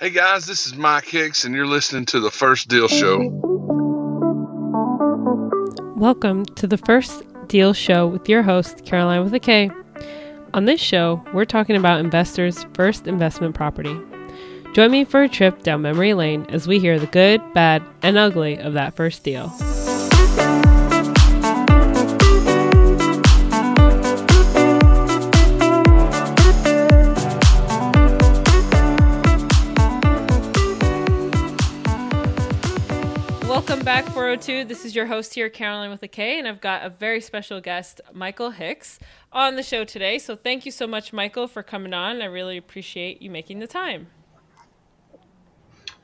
Hey guys, this is Mike Hicks, and you're listening to the First Deal Show. Welcome to the First Deal Show with your host, Caroline with a K. On this show, we're talking about investors' first investment property. Join me for a trip down memory lane as we hear the good, bad, and ugly of that first deal. 2. This is your host here, Caroline with a K, and I've got a very special guest, Michael Hicks, on the show today. So thank you so much, Michael, for coming on. I really appreciate you making the time.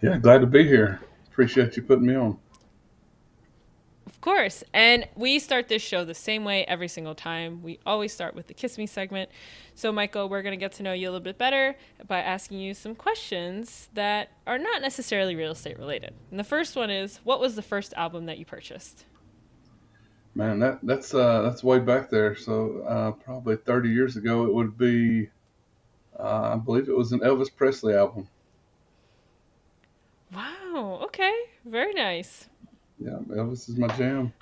Yeah, glad to be here. Appreciate you putting me on. Of course. And we start this show the same way every single time. We always start with the Kiss Me segment. So, Michael, we're going to get to know you a little bit better by asking you some questions that are not necessarily real estate related. And the first one is What was the first album that you purchased? Man, that that's uh, that's way back there. So uh, probably 30 years ago, it would be, uh, I believe it was an Elvis Presley album. Wow. Okay. Very nice. Yeah, Elvis is my jam.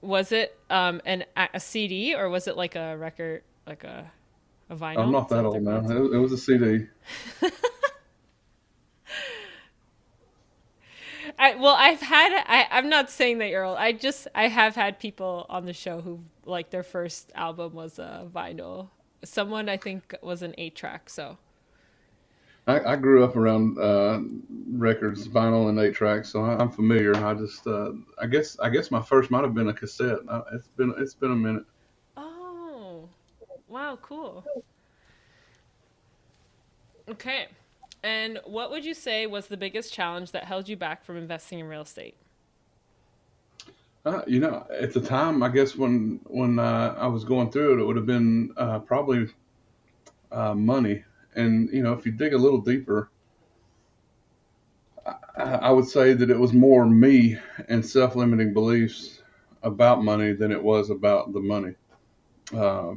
Was it um, an a CD or was it like a record, like a a vinyl? I'm not that old now. It, it was a CD. I, well, I've had. I, I'm not saying that you're old. I just I have had people on the show who like their first album was a vinyl. Someone I think was an eight track. So I, I grew up around uh, records, vinyl, and eight tracks, so I, I'm familiar. I just, uh, I guess, I guess my first might have been a cassette. I, it's been, it's been a minute. Oh, wow, cool. Okay. And what would you say was the biggest challenge that held you back from investing in real estate? Uh, you know, at the time, I guess when when uh, I was going through it, it would have been uh, probably uh, money. And you know, if you dig a little deeper, I, I would say that it was more me and self-limiting beliefs about money than it was about the money. Uh,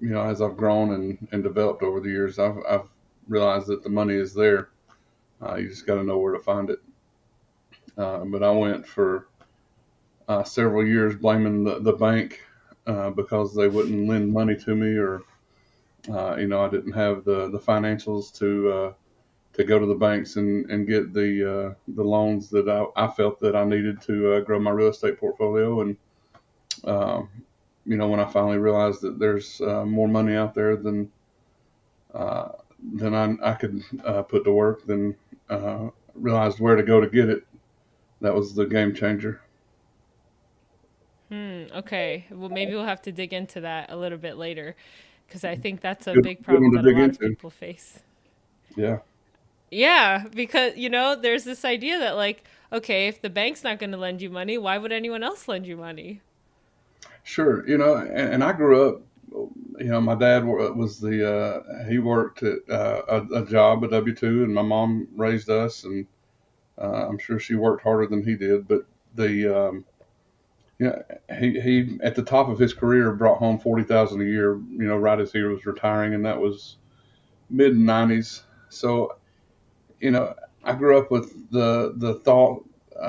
you know, as I've grown and, and developed over the years, I've, I've realized that the money is there. Uh, you just got to know where to find it. Uh, but I went for uh, several years blaming the, the bank uh, because they wouldn't lend money to me, or uh, you know, I didn't have the, the financials to uh, to go to the banks and, and get the the loans that I, I felt that I needed to grow my real estate portfolio. And um, you know, when I finally realized that there's more money out there than than I, I could uh, put to work, then uh, realized where to go to get it. That was the game changer. Hmm. Okay. Well, maybe we'll have to dig into that a little bit later, because I think that's a Good- big problem that a lot dig of people face. Yeah. Yeah, because you know, there's this idea that like, okay, if the bank's not going to lend you money, why would anyone else lend you money? Sure, you know, and, and I grew up. You know, my dad was the uh, he worked at uh, a, a job, a W two, and my mom raised us, and uh, I'm sure she worked harder than he did. But the um, you know, he he at the top of his career brought home forty thousand a year. You know, right as he was retiring, and that was mid '90s. So, you know, I grew up with the the thought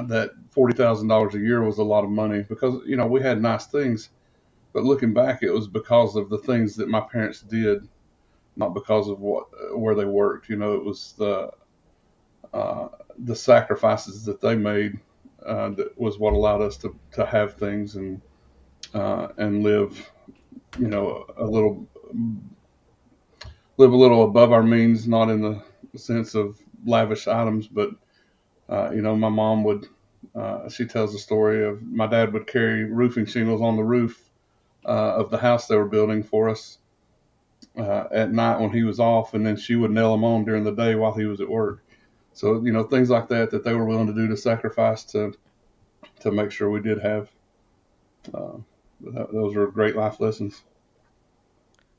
that forty thousand dollars a year was a lot of money because you know we had nice things, but looking back, it was because of the things that my parents did, not because of what where they worked. You know, it was the uh, the sacrifices that they made uh, that was what allowed us to, to have things and uh, and live, you know, a little live a little above our means, not in the sense of lavish items, but uh, you know, my mom would. Uh, she tells the story of my dad would carry roofing shingles on the roof uh, of the house they were building for us uh, at night when he was off, and then she would nail them on during the day while he was at work. So you know things like that that they were willing to do to sacrifice to to make sure we did have. Uh, but that, those were great life lessons.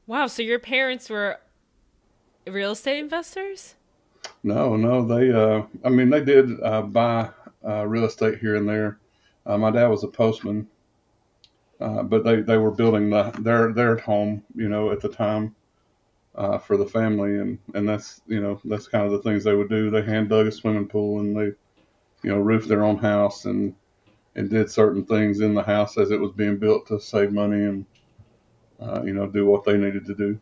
Wow, so your parents were real estate investors? No, no, they. Uh, I mean, they did uh, buy uh, real estate here and there. Uh, my dad was a postman, uh, but they, they were building the, their their home, you know, at the time. Uh, for the family, and and that's you know that's kind of the things they would do. They hand dug a swimming pool and they, you know, roofed their own house and and did certain things in the house as it was being built to save money and uh, you know do what they needed to do.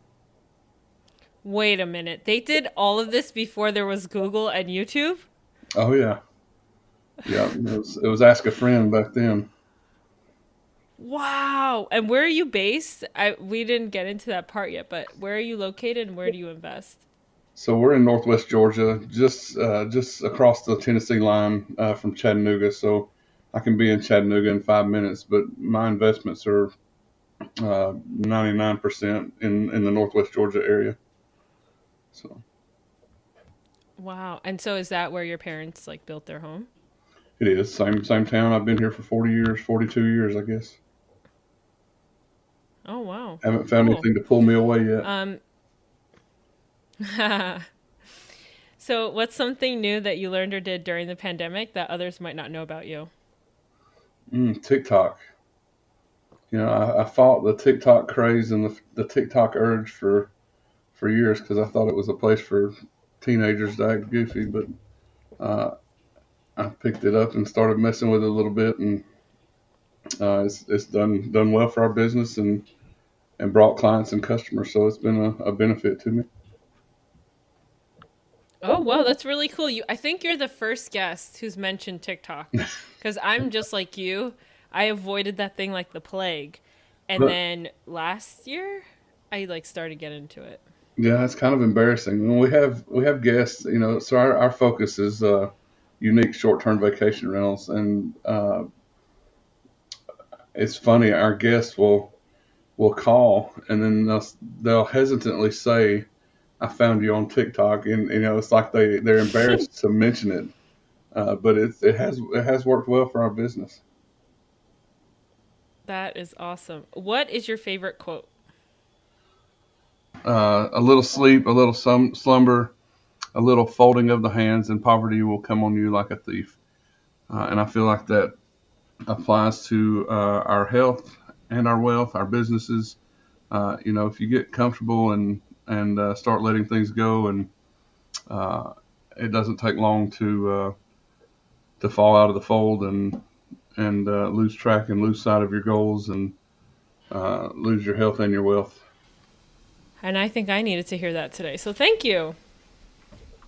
Wait a minute. They did all of this before there was Google and YouTube? Oh yeah, yeah. It was, it was ask a friend back then. Wow. And where are you based? I we didn't get into that part yet, but where are you located and where do you invest? So we're in Northwest Georgia, just uh, just across the Tennessee line uh, from Chattanooga. So I can be in Chattanooga in five minutes, but my investments are uh, 99% in in the Northwest Georgia area. So Wow. And so is that where your parents like built their home? it is same same town. I've been here for 40 years, 42 years, I guess. Oh wow. Haven't found Cool. anything to pull me away yet. Um So, what's something new that you learned or did during the pandemic that others might not know about you? Mm, TikTok. You know, I, I fought the TikTok craze and the, the TikTok urge for for years because I thought it was a place for teenagers to act goofy. But uh, I picked it up and started messing with it a little bit, and uh, it's it's done done well for our business and and brought clients and customers. So it's been a, a benefit to me. Oh wow, that's really cool. You, I think you're the first guest who's mentioned TikTok, because I'm just like you. I avoided that thing like the plague, and Right. then last year, I like started getting into it. Yeah, it's kind of embarrassing. When we have we have guests, you know, so our, our focus is uh, unique short term vacation rentals, and uh, it's funny. Our guests will will call, and then they'll they'll hesitantly say, "I found you on TikTok," and you know, it's like they they're embarrassed to mention it, uh, but it it has it has worked well for our business. That is awesome. What is your favorite quote? uh, a little sleep, a little sum, slumber, a little folding of the hands, and poverty will come on you like a thief. Uh, and I feel like that applies to uh, our health and our wealth, our businesses. Uh, you know, if you get comfortable and and uh, start letting things go, and uh, it doesn't take long to uh, to fall out of the fold and and uh, lose track and lose sight of your goals and uh, lose your health and your wealth. And I think I needed to hear that today. So thank you.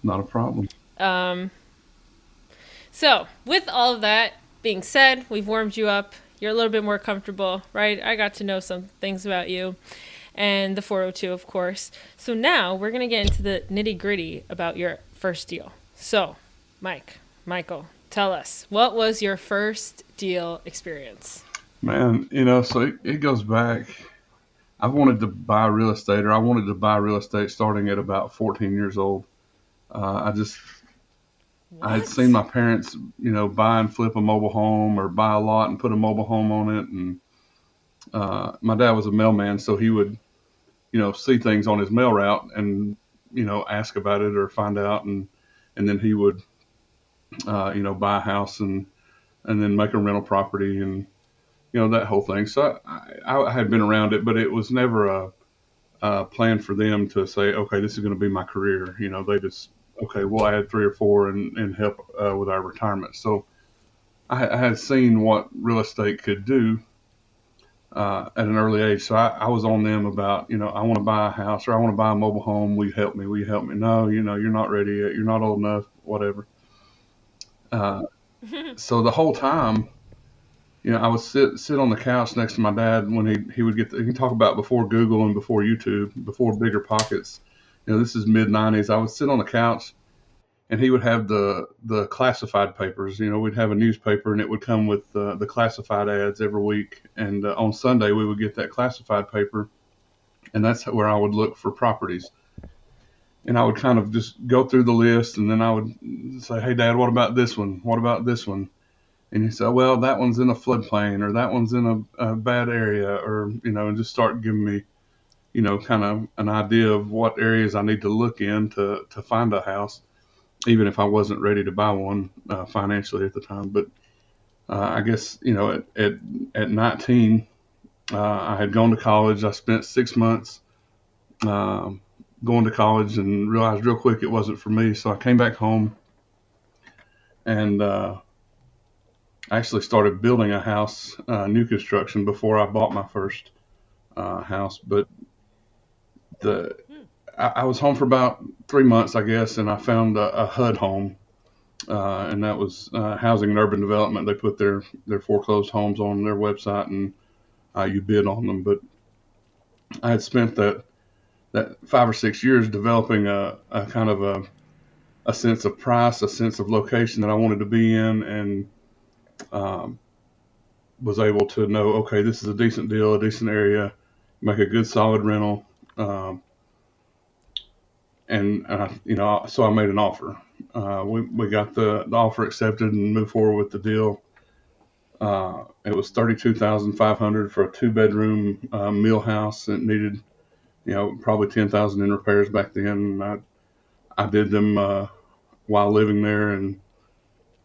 Not a problem. Um, so, with all of that being said, we've warmed you up. You're a little bit more comfortable, right? I got to know some things about you and the 402, of course. So, now we're going to get into the nitty gritty about your first deal. So, Mike, Michael, tell us what was your first deal experience? Man, you know, so it, it goes back. I wanted to buy real estate, or I wanted to buy real estate starting at about 14 years old. Uh, I just, I had seen my parents, you know, buy and flip a mobile home or buy a lot and put a mobile home on it. And uh, my dad was a mailman, so he would, you know, see things on his mail route and, you know, ask about it or find out. And, and then he would, uh, you know, buy a house and, and then make a rental property and, you know that whole thing. So I, I had been around it, but it was never a, a plan for them to say, okay, this is going to be my career. You know, they just okay, we'll add three or four and, and help uh, with our retirement. So I, I had seen what real estate could do uh, at an early age. So I, I was on them about, you know, I want to buy a house or I want to buy a mobile home. Will you help me? Will you help me? No, you know, you're not ready yet. You're not old enough. Whatever. Uh, so the whole time you know, I would sit sit on the couch next to my dad when he he would get. The, he can talk about before Google and before YouTube, before BiggerPockets. You know, this is mid '90s. I would sit on the couch, and he would have the the classified papers. You know, we'd have a newspaper, and it would come with uh, the classified ads every week. And uh, on Sunday, we would get that classified paper, and that's where I would look for properties. And I would kind of just go through the list, and then I would say, "Hey, Dad, what about this one? What about this one?" and he said, well, that one's in a floodplain or that one's in a, a bad area or, you know, and just start giving me, you know, kind of an idea of what areas I need to look in to, to find a house, even if I wasn't ready to buy one uh, financially at the time. But uh, I guess, you know, at, at, at 19, uh, I had gone to college. I spent six months um, going to college and realized real quick it wasn't for me. So I came back home and uh, actually started building a house, uh, new construction, before I bought my first uh, house. But the I, I, was home for about three months, I guess, and I found a, a HUD home. Uh, and that was uh, housing and urban development. They put their, their foreclosed homes on their website, and uh, you bid on them. But I had spent that that five or six years developing a, a kind of a a sense of price, a sense of location that I wanted to be in, and um, was able to know, okay, this is a decent deal, a decent area, make a good solid rental, um, and, and I, you know, so I made an offer. Uh, we we got the, the offer accepted and moved forward with the deal. Uh, it was thirty two thousand five hundred for a two bedroom uh, mill house. that needed, you know, probably ten thousand in repairs back then. I I did them uh, while living there, and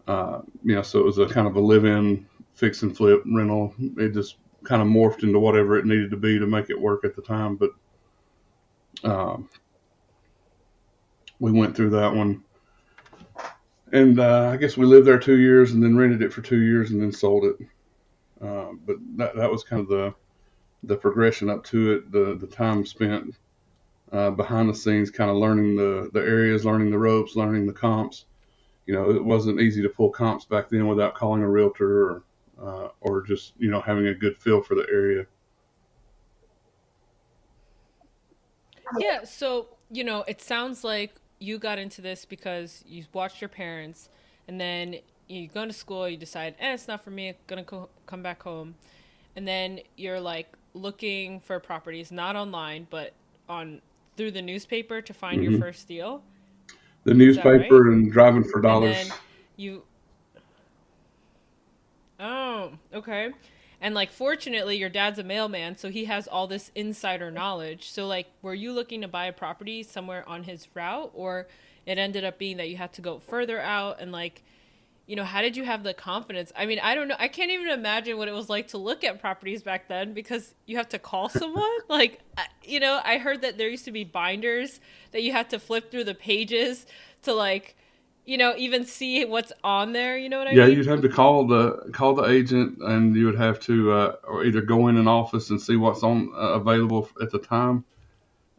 uh, you know, so it was a kind of a live in fix and flip rental. It just kind of morphed into whatever it needed to be to make it work at the time. But um, we went through that one and uh, I guess we lived there two years and then rented it for two years and then sold it. Uh, but that, that was kind of the the progression up to it, the the time spent uh, behind the scenes, kind of learning the the areas, learning the ropes, learning the comps. You know, it wasn't easy to pull comps back then without calling a realtor or uh, or just you know having a good feel for the area. Yeah, so you know, it sounds like you got into this because you watched your parents, and then you go to school, you decide, eh, it's not for me. I'm gonna co- come back home, and then you're like looking for properties, not online, but on through the newspaper to find mm-hmm. your first deal. The newspaper right? and driving for dollars. you. Oh, okay and like fortunately your dad's a mailman so he has all this insider knowledge. So like were you looking to buy a property somewhere on his route or it ended up being that you had to go further out? And like you know how did you have the confidence? I mean i don't know. I can't even imagine what it was like to look at properties back then because you have to call someone. Like you know i heard that there used to be binders that you had to flip through the pages to like you know, even see what's on there. You know what I yeah, mean? Yeah, you'd have to call the call the agent, and you would have to uh, or either go in an office and see what's on uh, available at the time,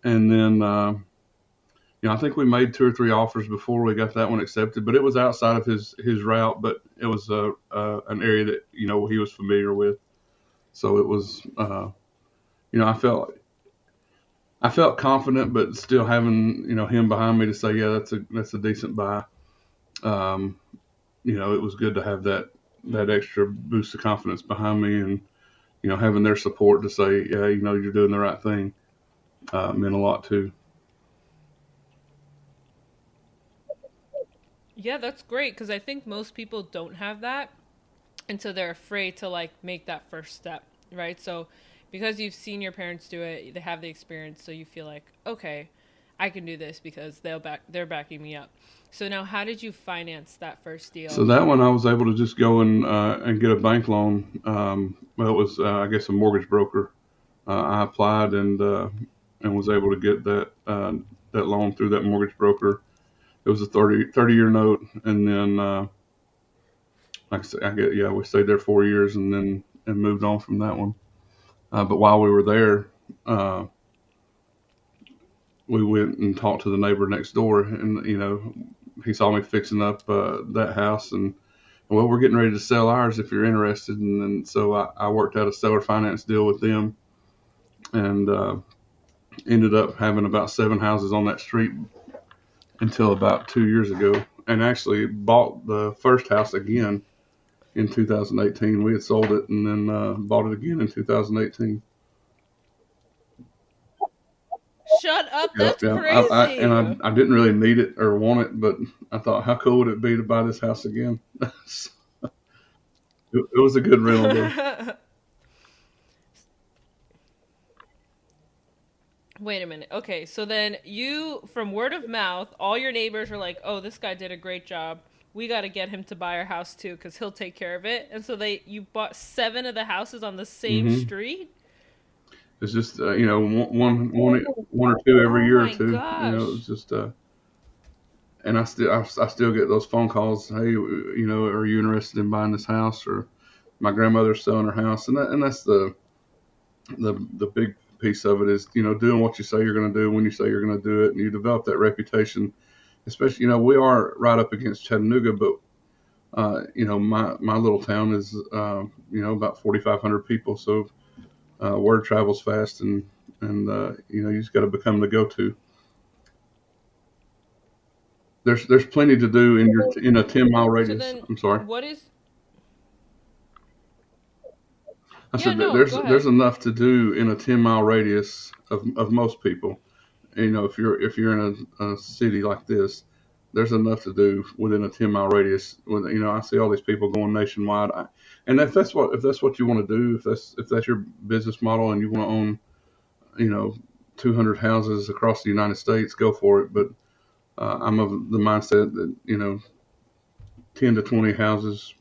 and then uh, you know I think we made two or three offers before we got that one accepted, but it was outside of his his route, but it was uh, uh an area that you know he was familiar with, so it was uh, you know I felt. I felt confident, but still having you know him behind me to say, yeah, that's a that's a decent buy um, you know, it was good to have that that extra boost of confidence behind me, and you know, having their support to say, yeah, you know, you're doing the right thing, uh, meant a lot too. Yeah, that's great because I think most people don't have that, and so they're afraid to like make that first step, right? So, because you've seen your parents do it, they have the experience, so you feel like, okay, I can do this because they'll back they're backing me up. So now, how did you finance that first deal? So that one, I was able to just go and uh, and get a bank loan. Um, well, it was uh, I guess a mortgage broker. Uh, I applied and uh, and was able to get that uh, that loan through that mortgage broker. It was a 30, 30 year note, and then uh, like I said, I get yeah, we stayed there four years, and then and moved on from that one. but while we were there, we went and talked to the neighbor next door, and you know, he saw me fixing up uh, that house, and well, we're getting ready to sell ours if you're interested, and, so I, I, worked out a seller finance deal with them, and uh, ended up having about seven houses on that street until about two years ago, and actually bought the first house again in 2018. We had sold it and then uh, bought it again in 2018. Up. That's yeah, crazy. I, I, and I, I didn't really need it or want it, but I thought, how cool would it be to buy this house again? it, it, was a good rental. Wait a minute. Okay, so then you, from word of mouth, all your neighbors are like, "Oh, this guy did a great job. We got to get him to buy our house too, because he'll take care of it." And so they, you bought seven of the houses on the same mm-hmm. street. It's just uh, you know one, one, one or two every Oh year or my two. You know, it's just uh, and I still I, I still get those phone calls. Hey, you know, are you interested in buying this house? Or my grandmother's selling her house, and that and that's the the the big piece of it is you know doing what you say you're going to do when you say you're going to do it, and you develop that reputation. Especially, you know, we are right up against Chattanooga, but uh, you know, my my little town is uh, you know about 4,500 people, so uh, word travels fast, and and uh, you know you just got to become the go-to. There's there's plenty to do in your in a 10 mile So radius. then, I'm sorry. what is? I Yeah, said no, there's there's enough to do in a 10 mile radius of, of most people. You know, if you're if you're in a, a city like this, there's enough to do within a 10 mile radius. You know, I see all these people going nationwide, I, and if that's what if that's what you want to do, if that's if that's your business model and you want to own, you know, 200 houses across the United States, go for it. But uh, I'm of the mindset that you know, 10 to 20 houses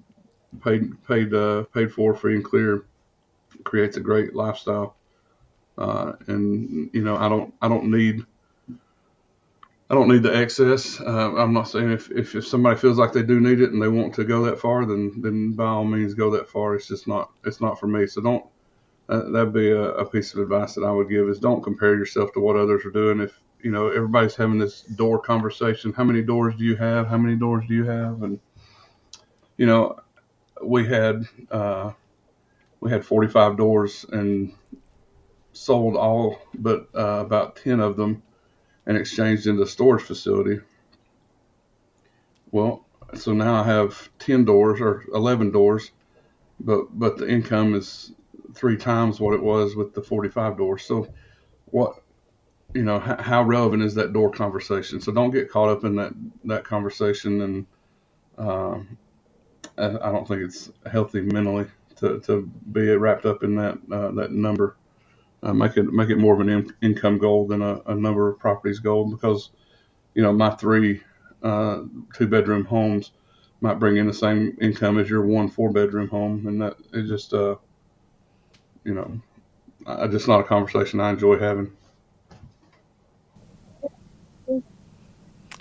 paid paid uh, paid for free and clear creates a great lifestyle. Uh, and you know, I don't I don't need I don't need the excess. Uh, I'm not saying if, if if somebody feels like they do need it and they want to go that far, then then by all means go that far. It's just not it's not for me. So don't. Uh, that'd be a, a piece of advice that I would give is don't compare yourself to what others are doing. If you know everybody's having this door conversation, how many doors do you have? How many doors do you have? And you know, we had uh, we had 45 doors and sold all but uh, about 10 of them and exchanged into a storage facility. Well, so now I have 10 doors or 11 doors, but but the income is three times what it was with the 45 doors. So what you know, how, how relevant is that door conversation? So don't get caught up in that that conversation, and um, I I don't think it's healthy mentally to, to be wrapped up in that uh, that number. Uh, make it make it more of an in, income goal than a, a number of properties goal because you know my three uh, two bedroom homes might bring in the same income as your one four bedroom home, and that it just uh, you know I, just not a conversation I enjoy having.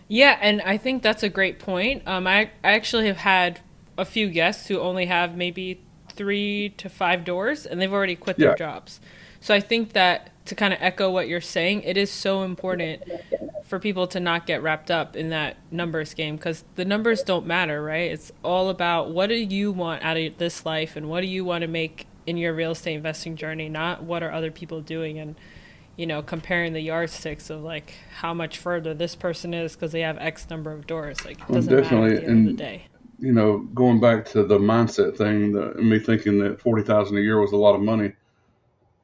Yeah, and I think that's a great point. Um, I I actually have had a few guests who only have maybe three to five doors, and they've already quit their Yeah, jobs. So I think that to kind of echo what you're saying, it is so important for people to not get wrapped up in that numbers game because the numbers don't matter, right? It's all about what do you want out of this life and what do you want to make in your real estate investing journey, not what are other people doing and you know comparing the yardsticks of like how much further this person is because they have X number of doors. Like it well, doesn't matter at definitely, the end of the and day. you know going back to the mindset thing, the, me thinking that forty thousand a year was a lot of money.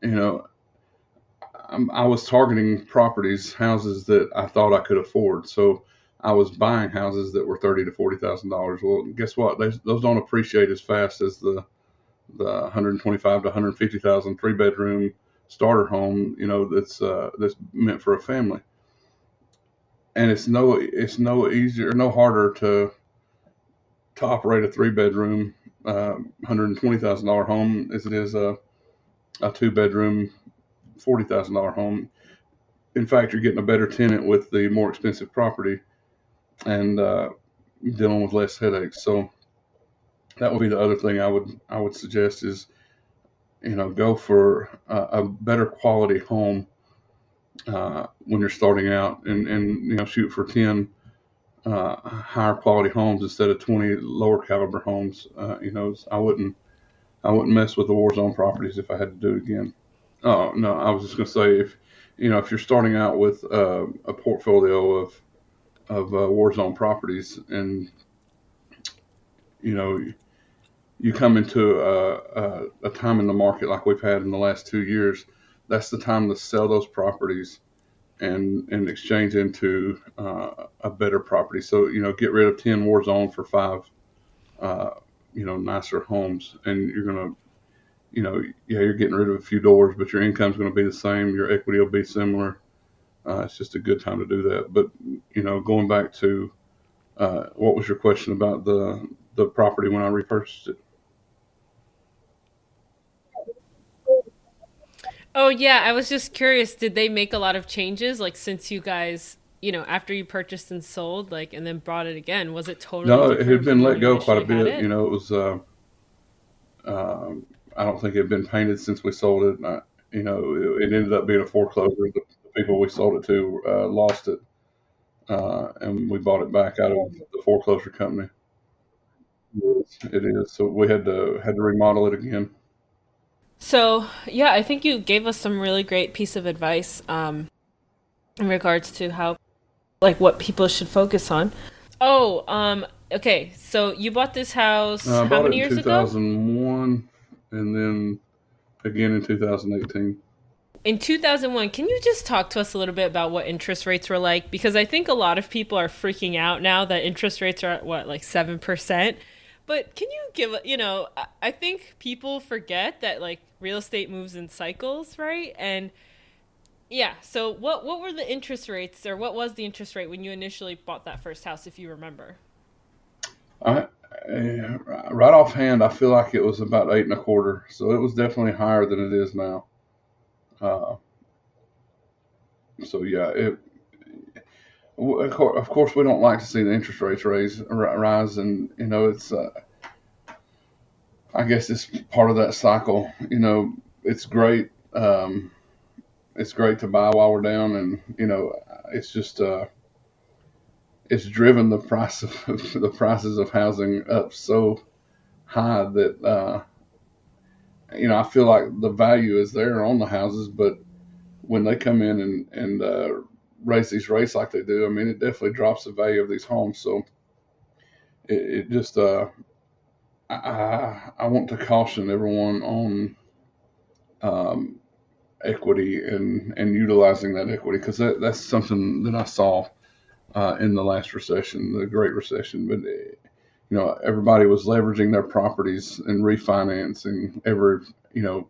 You know, I'm, I was targeting properties, houses that I thought I could afford. So I was buying houses that were thirty to forty thousand dollars. Well, guess what? They, those don't appreciate as fast as the the 125 to 150,000 three bedroom starter home. You know, that's uh, that's meant for a family. And it's no it's no easier, no harder to to operate a three bedroom, uh, $120,000 home as it is a, a two bedroom, $40,000 home. In fact, you're getting a better tenant with the more expensive property and uh, dealing with less headaches. So that would be the other thing I would I would suggest is you know go for a, a better quality home uh, when you're starting out and and you know shoot for 10 uh, higher quality homes instead of 20 lower caliber homes. Uh, you know, I wouldn't I wouldn't mess with the war zone properties if I had to do it again. Oh no, I was just gonna say if you know if you're starting out with uh, a portfolio of of uh, war zone properties and you know you come into a, a, a time in the market like we've had in the last two years, that's the time to sell those properties and and exchange into uh, a better property. So you know, get rid of ten war zone for five, uh, you know, nicer homes, and you're gonna, you know, yeah, you're getting rid of a few doors, but your income's going to be the same. Your equity will be similar. Uh, it's just a good time to do that. But you know, going back to uh, what was your question about the the property when I repurchased it? Oh yeah, I was just curious. Did they make a lot of changes, like since you guys, you know, after you purchased and sold, like, and then brought it again? Was it totally? No, it had been let go quite a bit. it? You know, it was. Uh, um I don't think it had been painted since we sold it. And I, you know, it, it ended up being a foreclosure. The, the people we sold it to uh, lost it, uh, and we bought it back out of the foreclosure company. It is. So we had to had to remodel it again. So yeah, I think you gave us some really great piece of advice um, in regards to how, like, what people should focus on. Oh, um, okay. So you bought this house Uh, how many years ago? 2001, and then again in 2018. In 2001, can you just talk to us a little bit about what interest rates were like? Because I think a lot of people are freaking out now that interest rates are at what, like 7%. But can you give, you know, I think people forget that like real estate moves in cycles, right? And yeah, so what what were the interest rates or what was the interest rate when you initially bought that first house if you remember? I, uh, right offhand, I feel like it was about eight and a quarter, so it was definitely higher than it is now. Uh, so yeah, it. Of course, we don't like to see the interest rates raise rise, and you know it's. Uh, I guess it's part of that cycle. You know, it's great. Um, it's great to buy while we're down, and you know, it's just. Uh, it's driven the price of the prices of housing up so high that uh, you know I feel like the value is there on the houses, but when they come in and and uh, raise these rates like they do, I mean it definitely drops the value of these homes. So it, it just uh, I I I want to caution everyone on um, equity and and utilizing that equity because that, that's something that I saw uh, in the last recession, the Great Recession. But uh, you know, everybody was leveraging their properties and refinancing every, you know,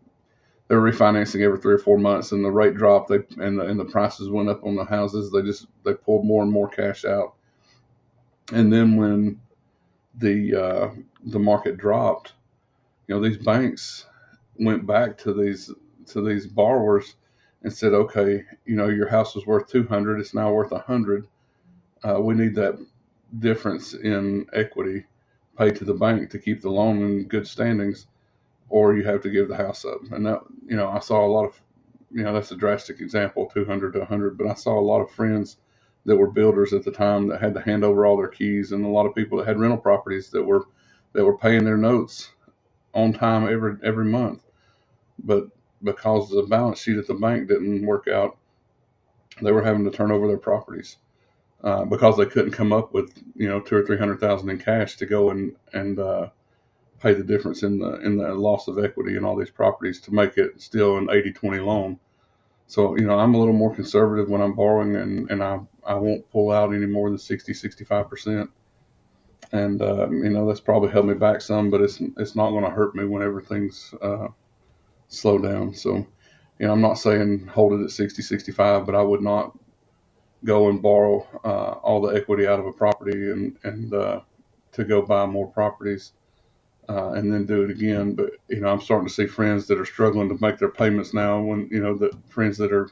they were refinancing every three or four months, and the rate dropped. They and the, and the prices went up on the houses. They just they pulled more and more cash out. And then when the uh, the market dropped, you know, these banks went back to these to these borrowers and said, okay, you know, your house was worth two hundred, it's now worth a hundred uh, we need that difference in equity paid to the bank to keep the loan in good standings, or you have to give the house up. And that, you know, I saw a lot of, you know, that's a drastic example, 200 to 100, but I saw a lot of friends that were builders at the time that had to hand over all their keys, and a lot of people that had rental properties that were that were paying their notes on time every every month, but because the balance sheet at the bank didn't work out, they were having to turn over their properties uh, because they couldn't come up with you know two or three hundred thousand in cash to go and and uh, pay the difference in the in the loss of equity in all these properties to make it still an eighty twenty loan. So you know I'm a little more conservative when I'm borrowing and, and I, I won't pull out any more than 60 65 percent and uh, you know that's probably held me back some but it's it's not going to hurt me whenever things uh, slow down so you know I'm not saying hold it at 60 65 but I would not go and borrow uh, all the equity out of a property and and uh, to go buy more properties uh, and then do it again. But you know, I'm starting to see friends that are struggling to make their payments now. When you know, the friends that are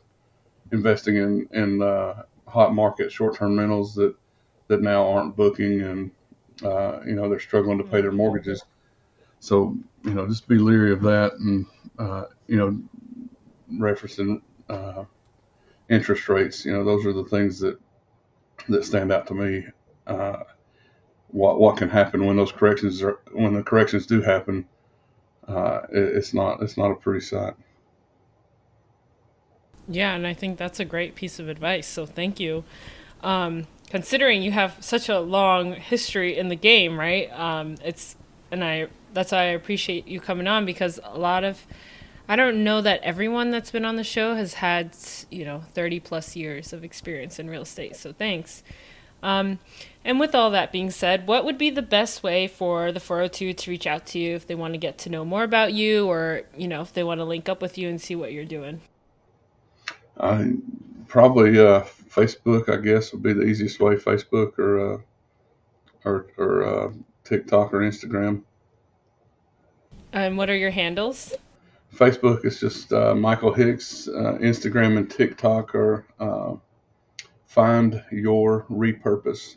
investing in in uh, hot market short term rentals that that now aren't booking and uh, you know they're struggling to pay their mortgages. So you know, just be leery of that and uh, you know, referencing. Uh, interest rates. You know, those are the things that that stand out to me. Uh, what what can happen when those corrections are when the corrections do happen? Uh, it, it's not it's not a pretty sight. Yeah, and I think that's a great piece of advice. So thank you. Um, considering you have such a long history in the game, right? Um, it's and I that's why I appreciate you coming on because a lot of I don't know that everyone that's been on the show has had you know 30 plus years of experience in real estate. So thanks. Um, and with all that being said, what would be the best way for the 402 to reach out to you if they want to get to know more about you or, you know, if they want to link up with you and see what you're doing? I probably uh, Facebook, I guess, would be the easiest way. Facebook or uh, or, or uh, TikTok or Instagram. And what are your handles? Facebook is just uh, Michael Hicks. Uh, Instagram and TikTok are uh, Find Your Repurpose.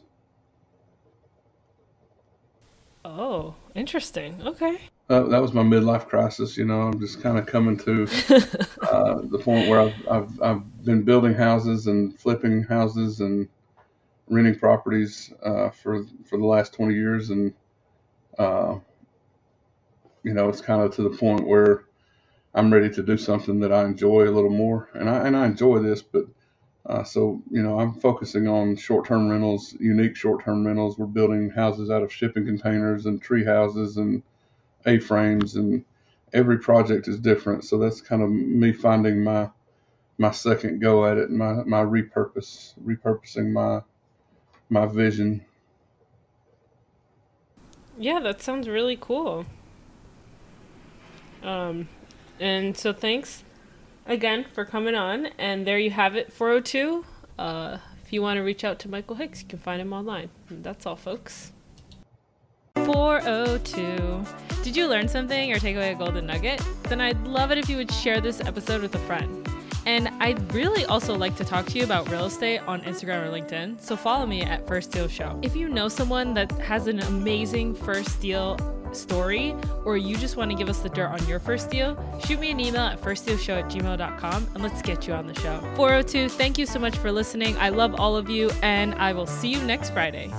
Oh, interesting. Okay. Uh, that was my midlife crisis. You know, I'm just kind of coming to uh, the point where I've, I've, I've been building houses and flipping houses and renting properties uh, for for the last 20 years, and uh, you know, it's kind of to the point where I'm ready to do something that I enjoy a little more, and I and I enjoy this, but uh, so you know, I'm focusing on short-term rentals, unique short-term rentals. We're building houses out of shipping containers and tree houses and A-frames, and every project is different. So that's kind of me finding my my second go at it, my my repurpose, repurposing my my vision. Yeah, that sounds really cool. Um, and so thanks again for coming on. And there you have it, 402. Uh, if you want to reach out to Michael Hicks, you can find him online. And that's all, folks. 402. Did you learn something or take away a golden nugget? Then I'd love it if you would share this episode with a friend. And I'd really also like to talk to you about real estate on Instagram or LinkedIn. So follow me at First Deal Show. If you know someone that has an amazing first deal story or you just want to give us the dirt on your first deal, shoot me an email at firstdealshow at gmail.com and let's get you on the show. 402, thank you so much for listening. I love all of you and I will see you next Friday.